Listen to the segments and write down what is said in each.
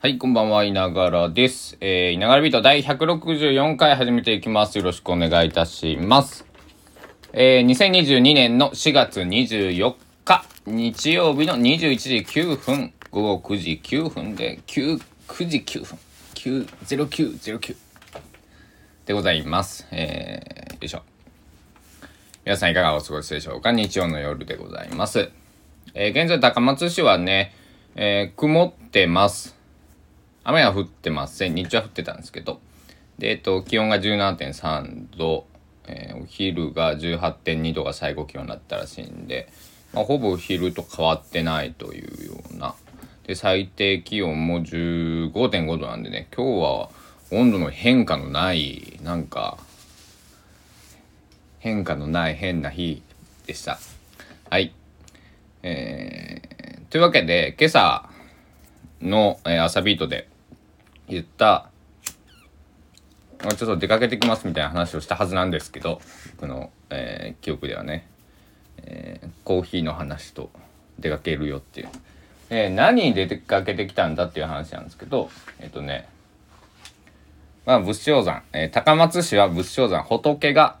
はい、こんばんは、いながらです。えー、いながらビート第164回始めていきます。よろしくお願いいたします。えー、2022年の4月24日、日曜日の21時9分、午後9時9分で、9、9時9分、90909でございます。えー、よいしょ。皆さんいかがお過ごしでしょうか？日曜の夜でございます。えー、現在高松市はね、えー、曇ってます。雨は降ってません。日中は降ってたんですけど。で、えっと、気温が17.3度、えーお昼が18.2度が最高気温だったらしいんで、まあ、ほぼ昼と変わってないというような。で、最低気温も15.5度なんでね、今日は温度の変化のない、なんか、変化のない変な日でした。はい。えー、というわけで、今朝の、えー朝ビートで言った、ちょっと出かけてきますみたいな話をしたはずなんですけど、僕の、えー記憶ではね、えーコーヒーの話と出かけるよっていう。えー何に出かけてきたんだっていう話なんですけど、えっ、とね、まあ、仏性山、え高松市は仏性山、仏が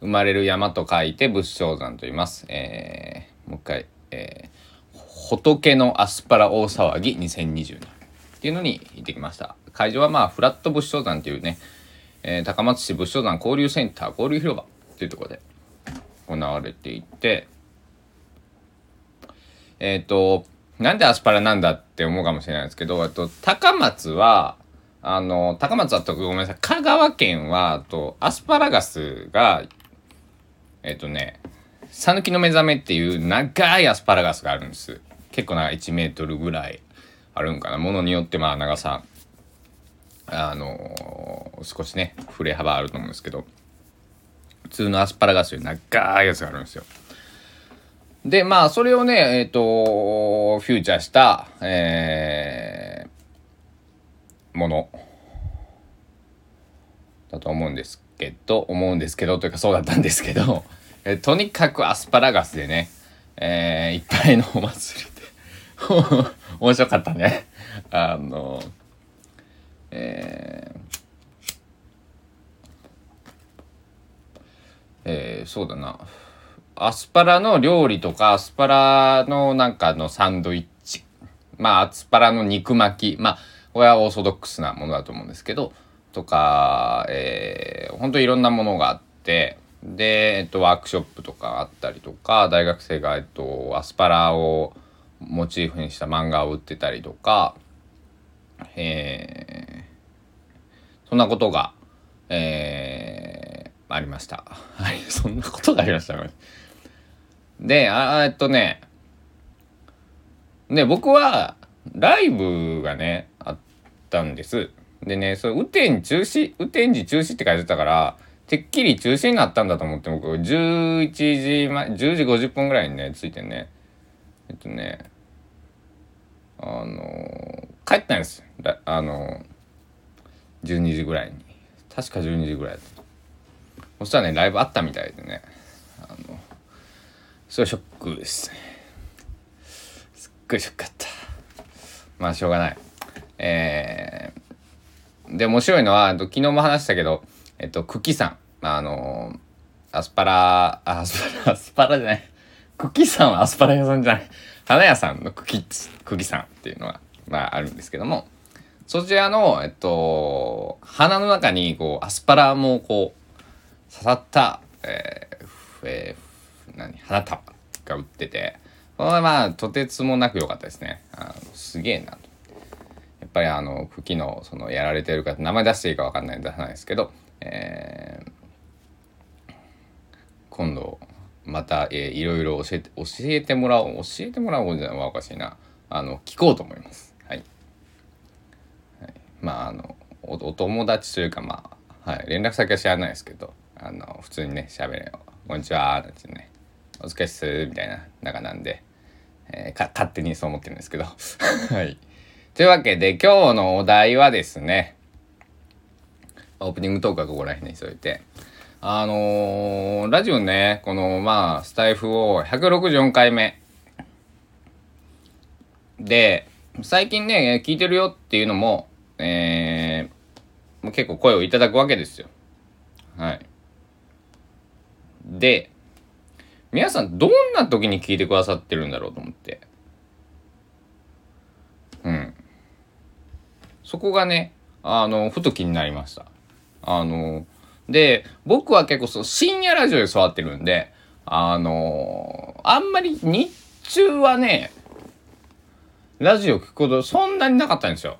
生まれる山と書いて仏性山と言います。えーもう一回、えー仏のアスパラ大騒ぎ2022っていうのに行ってきました。会場はまあ、フラット仏性山っていうね、えー高松市仏性山交流センター交流広場っていうところで行われていて、えっ、と、なんでアスパラなんだって思うかもしれないですけど、と、高松は、あの、高松はとごめんなさい、香川県は、と、アスパラガスが、えっ、とね、さぬきの目覚めっていう長いアスパラガスがあるんです。結構長い1メートルぐらいあるんかな。ものによってまあ長さ、あのー少しね、振れ幅あると思うんですけど、普通のアスパラガスより長いやつがあるんですよ。で、まあ、それをね、えっ、と、フューチャーした、えー、ものだと思うんですけど、思うんですけど、というかそうだったんですけど、えとにかくアスパラガスでね、えーいっぱいのお祭り、面白かったね。あの、えーえーそうだな。アスパラの料理とか、アスパラのなんかのサンドイッチ。まあ、アスパラの肉巻き。まあ、これはオーソドックスなものだと思うんですけど、とか、えー、ほんといろんなものがあって、で、えっと、ワークショップとかあったりとか、大学生が、えっと、アスパラをモチーフにした漫画を売ってたりとか、えー、そんなことが、えー、ありました。はい、そんなことがありました。で、あえっとね、で、僕は、ライブがね、あったんです。でね、それ、雨天中止、雨天時中止って書いてたから、てっきり中止になったんだと思って、僕、11時前、10時50分ぐらいにね、着いてね、えっとね、あの帰ったんです。らあの12時ぐらいに。確か12時ぐらいだった。そしたらね、ライブあったみたいでね、あの、すごいショックですね。すっごいショックだった。まあ、しょうがない。えー、で、面白いのは、昨日も話したけど、えっと、クキさん。あの、アスパラ、アスパラ、アスパラじゃない。クキさんはアスパラ屋さんじゃない。花屋さんのクキ、クキさんっていうのが、まあ、あるんですけども、そちらの、えっと、花の中に、こう、アスパラも、こう、刺さった、えーえー何花束が売っててこれはまあとてつもなく良かったですね。あのすげえなと。やっぱりあの茎のそのやられてる方名前出していいか分かんないんで出さないですけど、えー今度また、えーいろいろ教えて教えてもらおう教えてもらおうじゃないおかしいな。あの聞こうと思います。はい。まああのおお友達というかまあ、はい、連絡先は知らないですけどあの普通にね喋れよ「こんにちは」なんてね「お疲れっす」みたいな中なんで、えーか勝手にそう思ってるんですけど。はい。というわけで今日のお題はですねオープニングトークはここら辺にしといて。あのーラジオねこのまあスタイフを164回目で最近ね、聞いてるよっていうのも、えー、結構声をいただくわけですよ。はい。で、皆さんどんな時に聞いてくださってるんだろうと思って。うん。そこがね、あの、ふと気になりました。あの、で、僕は結構そう、深夜ラジオで育ってるんで、あの、あんまり日中はね、ラジオ聞くことそんなになかったんですよ。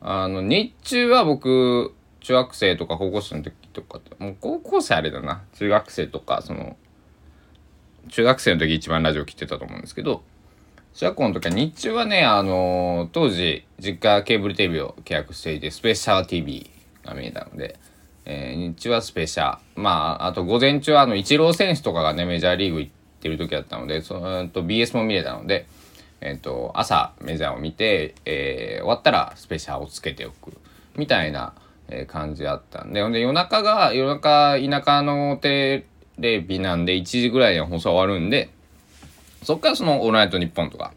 あの、日中は僕、中学生とか高校生の時とかもう高校生あれだな。中学生とか、その、中学生の時一番ラジオ聞いてたと思うんですけど、中学校の時は日中はね、あのー、当時、実家ケーブルテレビを契約していて、スペシャル TV が見えたので、えー、日中はスペシャまあ、あと午前中はあの、イチロー選手とかがね、メジャーリーグ行ってる時だったので、そのと BS も見れたので、えっ、ー、と、朝メジャーを見て、えー、終わったらスペシャルをつけておく、みたいな、え感じだったんで、ほんで夜中が、夜中田舎のテレビなんで1時ぐらいに放送終わるんで、そっからそのオールナイトニッポンとか、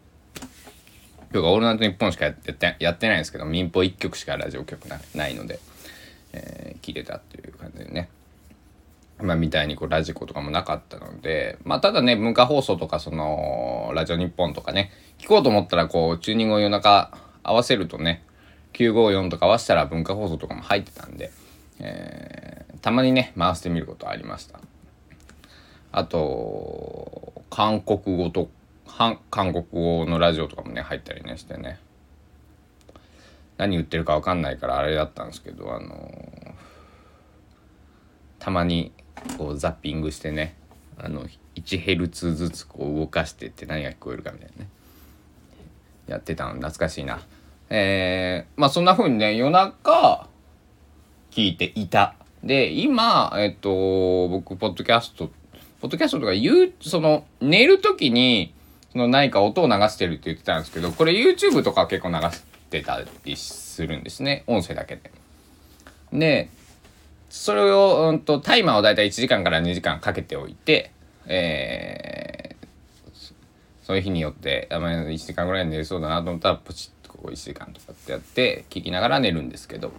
今日がオールナイトニッポンしかやってやってないんですけど、民放1曲しかラジオ局ないので、えー、聞いてたっていう感じでね。まあ、みたいにこうラジコとかもなかったので、まあ、ただね、文化放送とか、その、ラジオ日本とかね、聞こうと思ったら、こう、チューニングを夜中合わせるとね、954とか合わせたら文化放送とかも入ってたんで、えー、たまにね、回してみることありました。あと、韓国語と、韓国語のラジオとかもね、入ったりねしてね。何言ってるか分かんないからあれだったんですけど、あの、たまにこうザッピングしてね、あの、1ヘルツずつこう動かしてって何が聞こえるかみたいなね。やってたの懐かしいな。えー、まあそんな風にね、夜中聞いていた。で、今、えっと、僕、ポッドキャストポッドキャストとか言う、その、寝るときに、その何か音を流してるって言ってたんですけど、これ YouTube とか結構流すしてたりするんですね。音声だけで。で、それを、うんと、タイマーをだいたい1時間から2時間かけておいて、えー、そういう日によって、あまあ、1時間ぐらい寝れそうだなと思ったら、ポチッとこう1時間とかってやって、聞きながら寝るんですけど、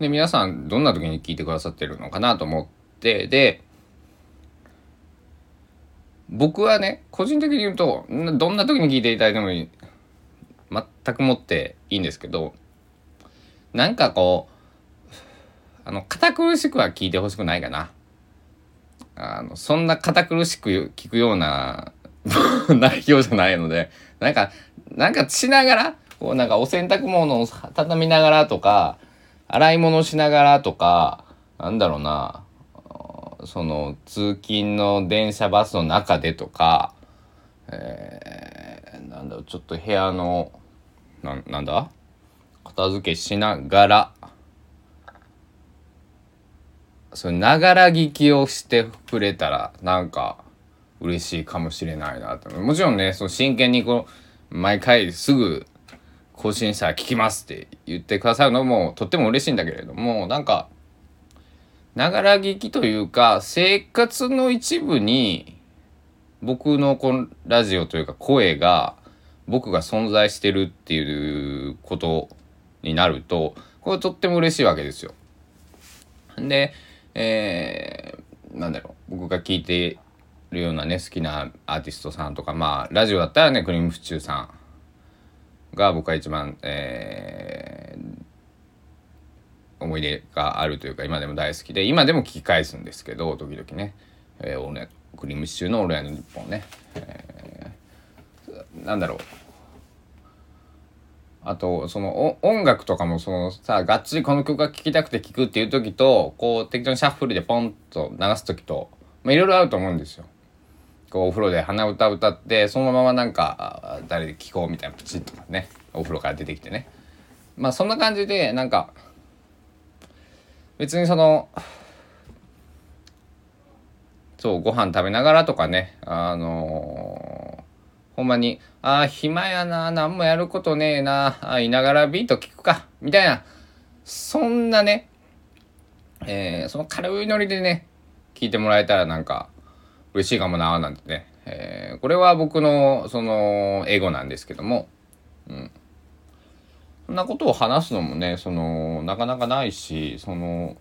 で、皆さん、どんな時に聞いてくださってるのかなと思って、で僕はね個人的に言うとどんな時に聞いていただいてもいい全くもっていいんですけどなんかこうあの堅苦しくは聞いてほしくないかな。あのそんな堅苦しく聞くような 内容じゃないのでなんかなんかしながらこうなんかお洗濯物を畳みながらとか洗い物しながらとかなんだろうなその通勤の電車バスの中でとか、えー、んだろうちょっと部屋のななんだ？片付けしながらそれながら聞きをしてくれたらなんか嬉しいかもしれないなともちろんねその真剣にこう毎回すぐ更新したら聞きますって言ってくださるのもとっても嬉しいんだけれどもなんかながら聞きというか、生活の一部に、僕のこのラジオというか声が、僕が存在してるっていうことになると、これとっても嬉しいわけですよ。で、えー、なんだろう、僕が聞いてるようなね、好きなアーティストさんとか、まあ、ラジオだったらね、クリームシチューさんが僕は一番、えー、思い出があるというか今でも大好きで今でも聞き返すんですけど時々ね、えー、クリームシチューの「オールナイト日本ね」えー、なんだろうあとその音楽とかもそのさがっつりこの曲が聴きたくて聴くっていう時とこう適当にシャッフルでポンと流す時とまあいろいろあると思うんですよ。こうお風呂で鼻歌歌ってそのままなんか誰で聴こうみたいなプチッとねお風呂から出てきてねまあそんな感じでなんか別にそのそうご飯食べながらとかねあのー、ほんまに「ああ暇やな何もやることねえなあいながらビート聞くか」みたいなそんなね、えー、その軽いノリでね聞いてもらえたらなんか嬉しいかもななんてね、えー、これは僕のその英語なんですけども、うん、そんなことを話すのもねそのなかなかないしその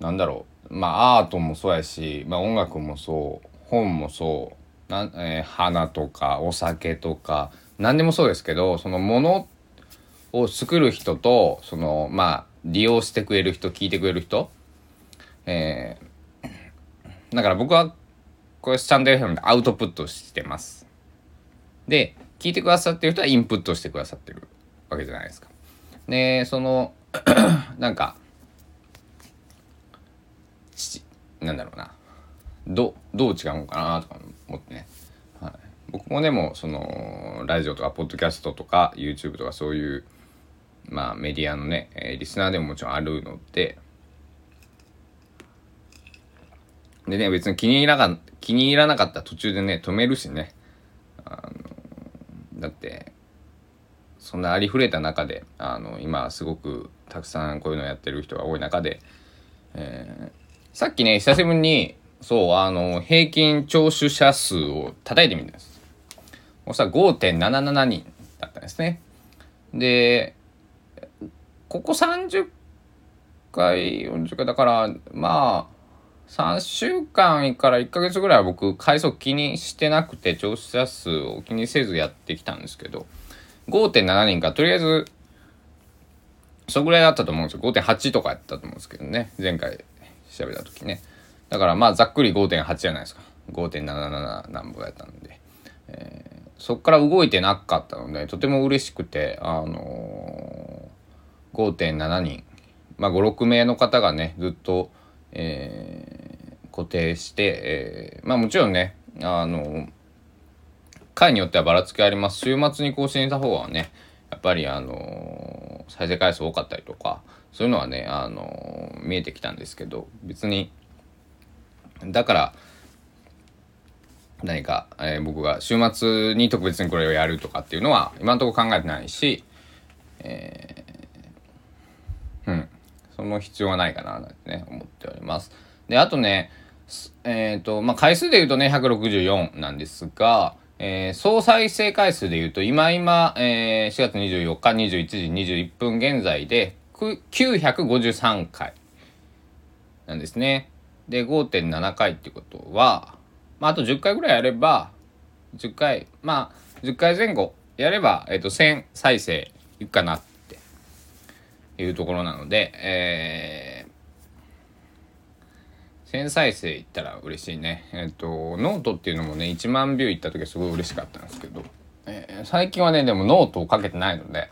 なんだろうまあアートもそうやし、まあ、音楽もそう本もそうな、えー、花とかお酒とか何でもそうですけどそのものを作る人とそのまあ利用してくれる人聞いてくれる人えー、だから僕はこれスタンド FM でアウトプットしてます。で聞いてくださってる人はインプットしてくださってるわけじゃないですか。でその なんかなんだろうなどどう違うのかなとか思ってね、はい、僕もでもそのラジオとかポッドキャストとか YouTube とかそういうまあメディアのね、えー、リスナーでももちろんあるので。でね別に気に入らなか気に入らなかった途中でね止めるしね。あのだってそんなありふれた中であの今すごくたくさんこういうのやってる人が多い中で、えー、さっきね久しぶりにそうあの平均聴取者数を叩いてみたんです。そしたら5.77人だったんですね。でここ30回40回だからまあ3週間から1ヶ月ぐらいは僕回数気にしてなくて聴取者数を気にせずやってきたんですけど5.7人かとりあえずそぐらいだったと思うんですよ。5.8とかやったと思うんですけどね。前回調べた時ね。だからまあざっくり5.8じゃないですか。5.77何ぼやったんで、えー、そっから動いてなかったのでとても嬉しくてあのー、5.7人まあ56名の方がねずっとえー、固定して、えー、まあもちろんねあの回によってはばらつきあります。週末に更新した方はねやっぱりあの再生回数多かったりとかそういうのはねあの見えてきたんですけど別にだから何か、えー、僕が週末に特別にこれをやるとかっていうのは今のところ考えてないし、えー、うんその必要はないかななんてね思っております。であとねえっ、ー、とまあ回数で言うとね164なんですが、えー、総再生回数で言うと今今、えー、4月24日21時21分現在で953回なんですね。で5.7回ってことは、まあ、あと10回ぐらいやれば10回まあ10回前後やれば、えーと、1000再生いくかなっていうところなので、えー、1000再生いったら嬉しいね。えっ、ー、と、ノートっていうのもね、1万ビューいった時はすごい嬉しかったんですけど、えー、最近はね、でもノートを書けてないので、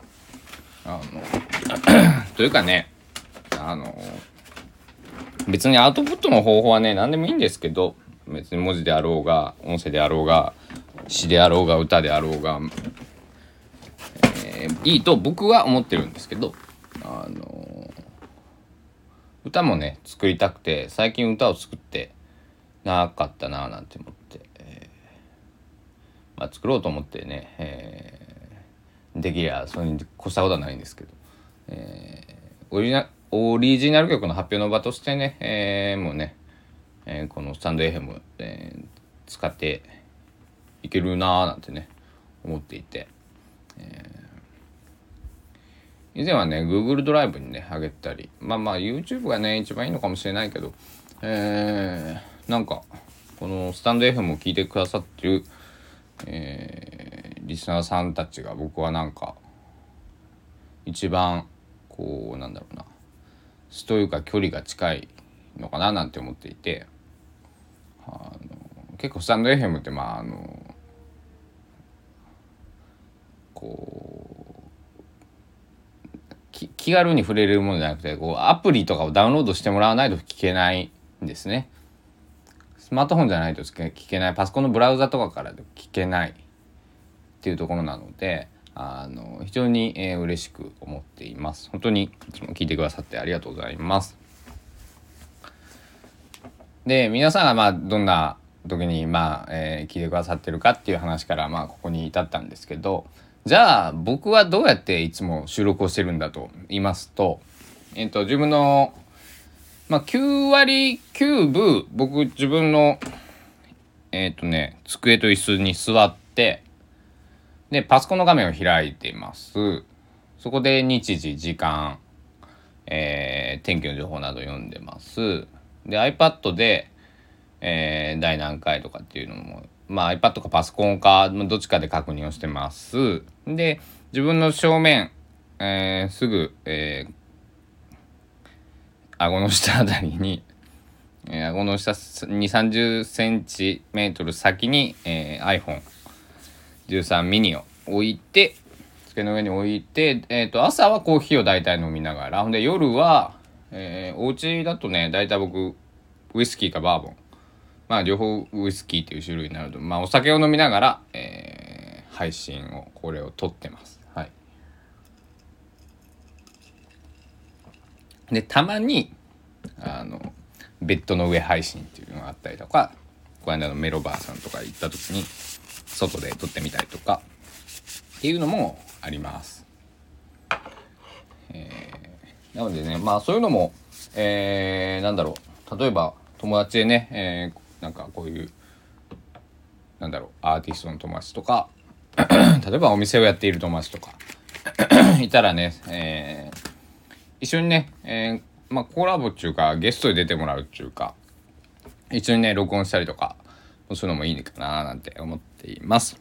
あの、というかね、あの、別にアウトプットの方法はね、何でもいいんですけど、別に文字であろうが、音声であろうが、詩であろうが、歌であろうが、えー、いいと僕は思ってるんですけど、あの歌もね作りたくて最近歌を作ってなかったななんて思って、えー、まあ、作ろうと思ってね、えー、できりゃそれに越したことはないんですけど、えー、オリジナオリジナル曲の発表の場としてね、えー、もうね、えこのスタンド FM、え使っていけるなーなんてね思っていて、え以前はね Google ドライブにね上げたりまあまあ YouTube がね一番いいのかもしれないけどえー、なんかこのスタンド FM を聞いてくださってる、えー、リスナーさんたちが僕はなんか一番こうなんだろうな。というか距離が近いのかななんて思っていてあの結構スタンド FM ってまああのこう気軽に触れるものじゃなくてこうアプリとかをダウンロードしてもらわないと聞けないんですね。スマートフォンじゃないと聞けないパソコンのブラウザとかから聞けないっていうところなのであの非常に、えー、嬉しく思っています。本当にいつも聞いてくださってありがとうございます。で皆さんがまあどんな時にまあ、えー、聞いてくださってるかっていう話からまあここに至ったんですけどじゃあ僕はどうやっていつも収録をしてるんだと言いますと、えっと、自分の、まあ、9割9分僕自分のえっ、とね、机と椅子に座って、で、パソコンの画面を開いています。そこで日時、時間、えー、天気の情報など読んでます。で、iPad で、えー、第何回とかっていうのも、まあ iPad かパソコンか、どっちかで確認をしてます。で、自分の正面、えー、すぐ、えー、顎の下あたりに、えー、顎の下2、30センチメートル先に、えー、13ミニを置いて、机の上に置いて、えっ、ー、と、朝はコーヒーを大体飲みながら、ほんで夜は、えー、お家だとね、大体僕、ウイスキーかバーボン。まあ、両方ウイスキーっていう種類になると、まあ、お酒を飲みながら、えー、配信を、これを撮ってます。はい。で、たまに、あの、ベッドの上配信っていうのがあったりとか、この間のメロバーさんとか行った時に、外で撮ってみたりとか、っていうのもあります。えー、なのでね、まあそういうのも、えー、なんだろう、例えば友達でね、えー、なんかこういう、なんだろう、アーティストの友達とか、例えばお店をやっている友達とか、いたらね、えー、一緒にね、えー、まあコラボっていうか、ゲストで出てもらうっていうか、一緒にね、録音したりとか、そういうのもいいかななんて思っています。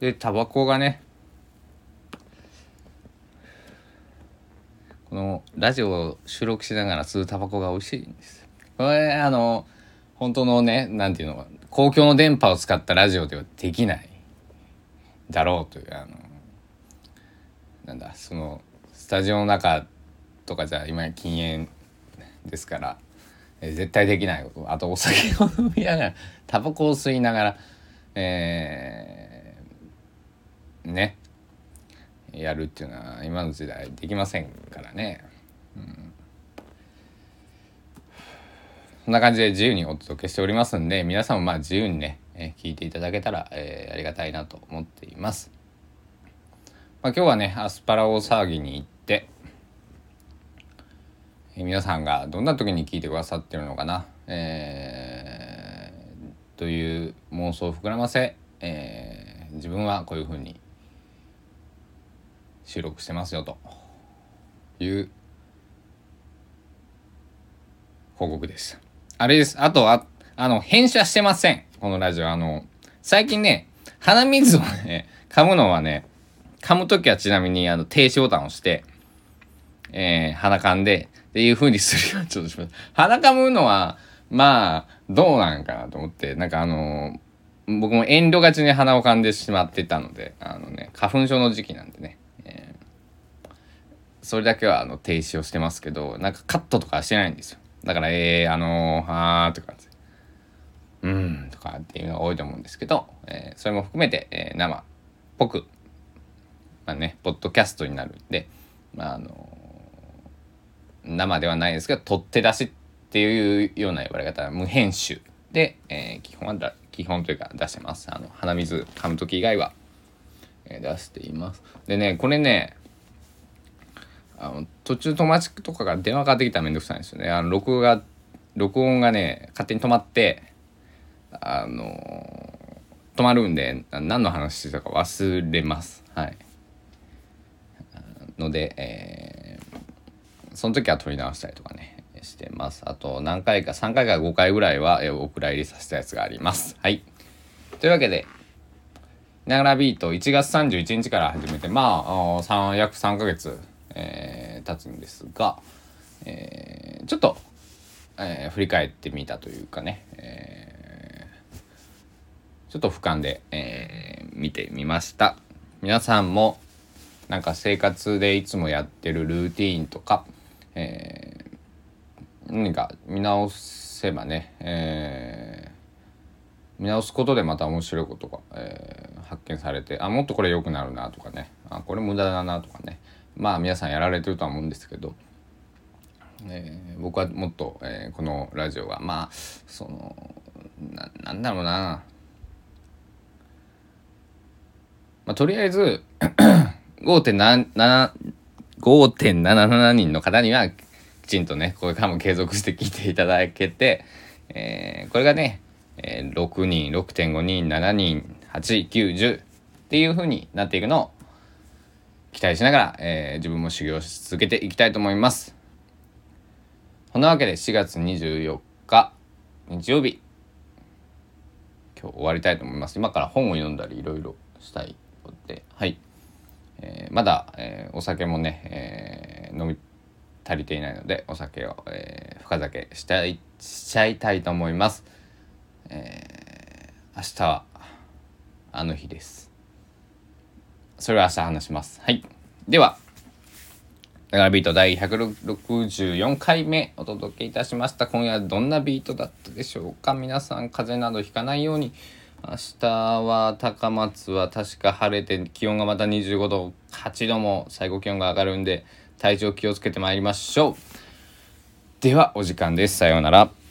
でタバコがねこのラジオを収録しながら吸うタバコが美味しいんですこれあの本当のね何ていうの公共の電波を使ったラジオではできないだろうというあのなんだそのスタジオの中とかじゃ今禁煙ですから、え絶対できないあとお酒を飲みながらタバコを吸いながらえーね。やるっていうのは今の時代できませんからね、うん、そんな感じで自由にお届けしておりますんで皆さんもまあ自由にね、え聞いていただけたら、えー、ありがたいなと思っています、まあ、今日はねアスパラ大騒ぎに行って、皆さんがどんな時に聞いてくださってるのかな、えー、という妄想を膨らませ、えー、自分はこういうふうに収録してますよという報告です。あれです。あとは、あの、編集はしてません。このラジオ。あの、最近ね、鼻水をね、噛むのはね、噛むときはちなみにあの停止ボタンを押して、えー、鼻噛んで、っていう風にするようにちょっとします。鼻噛むのは、まあ、どうなんかなと思って、なんかあのー、僕も遠慮がちに鼻を噛んでしまってたので、あのね、花粉症の時期なんでね、それだけはあの停止をしてますけど、なんかカットとかしてないんですよ。だから、えー、あのー、はーとか、うん、とかっていうのが多いと思うんですけど、えー、それも含めて、えー、生っぽく、まあね、ポッドキャストになるんで、まあ、あの、生ではないですけど、取って出しっていうような言われ方無編集で、えー、基本はだ、基本というか出してます。あの、鼻水噛む時以外は、えー、出しています。でね、これね、あの途中友達とかが電話かかってきたらめんどくさいんですよね。あの録画録音がね勝手に止まってあの止まるんで何の話してたか忘れます。はい。ので、えー、その時は撮り直したりとかねしてます。あと何回か3回か5回ぐらいは、えお蔵入りさせたやつがあります。はい。というわけでながらビート1月31日から始めてまあ3約3ヶ月えー、経つんですが、えー、ちょっと、えー、振り返ってみたというかね、えー、ちょっと俯瞰で、えー、見てみました。皆さんもなんか生活でいつもやってるルーティーンとか、えー、何か見直せばね、えー、見直すことでまた面白いことが、えー、発見されてあもっとこれ良くなるなとかねあこれ無駄だなとかねまあ皆さんやられてるとは思うんですけど、えー、僕はもっと、えー、このラジオはまあそのななんだろうな。まあ、とりあえず 5.7 5.77人の方にはきちんとねこれからも継続して聞いていただけて、えー、これがね、えー、6人6.5人7人8、9、10っていう風になっていくのを期待しながら、えー、自分も修行し続けていきたいと思います。こんなわけで4月24日日曜日今日終わりたいと思います。今から本を読んだりいろいろしたいので、はい。えー、まだ、えー、お酒もね、えー、飲み足りていないのでお酒を、えー、深酒したいしちゃいたいと思います。えー、明日はあの日です。それは明日話します。はい。では、だからビート第164回目お届けいたしました。今夜どんなビートだったでしょうか皆さん風邪などひかないように。明日は高松は確か晴れて気温がまた25度、8度も最高気温が上がるんで体調気をつけてまいりましょう。ではお時間です。さようなら。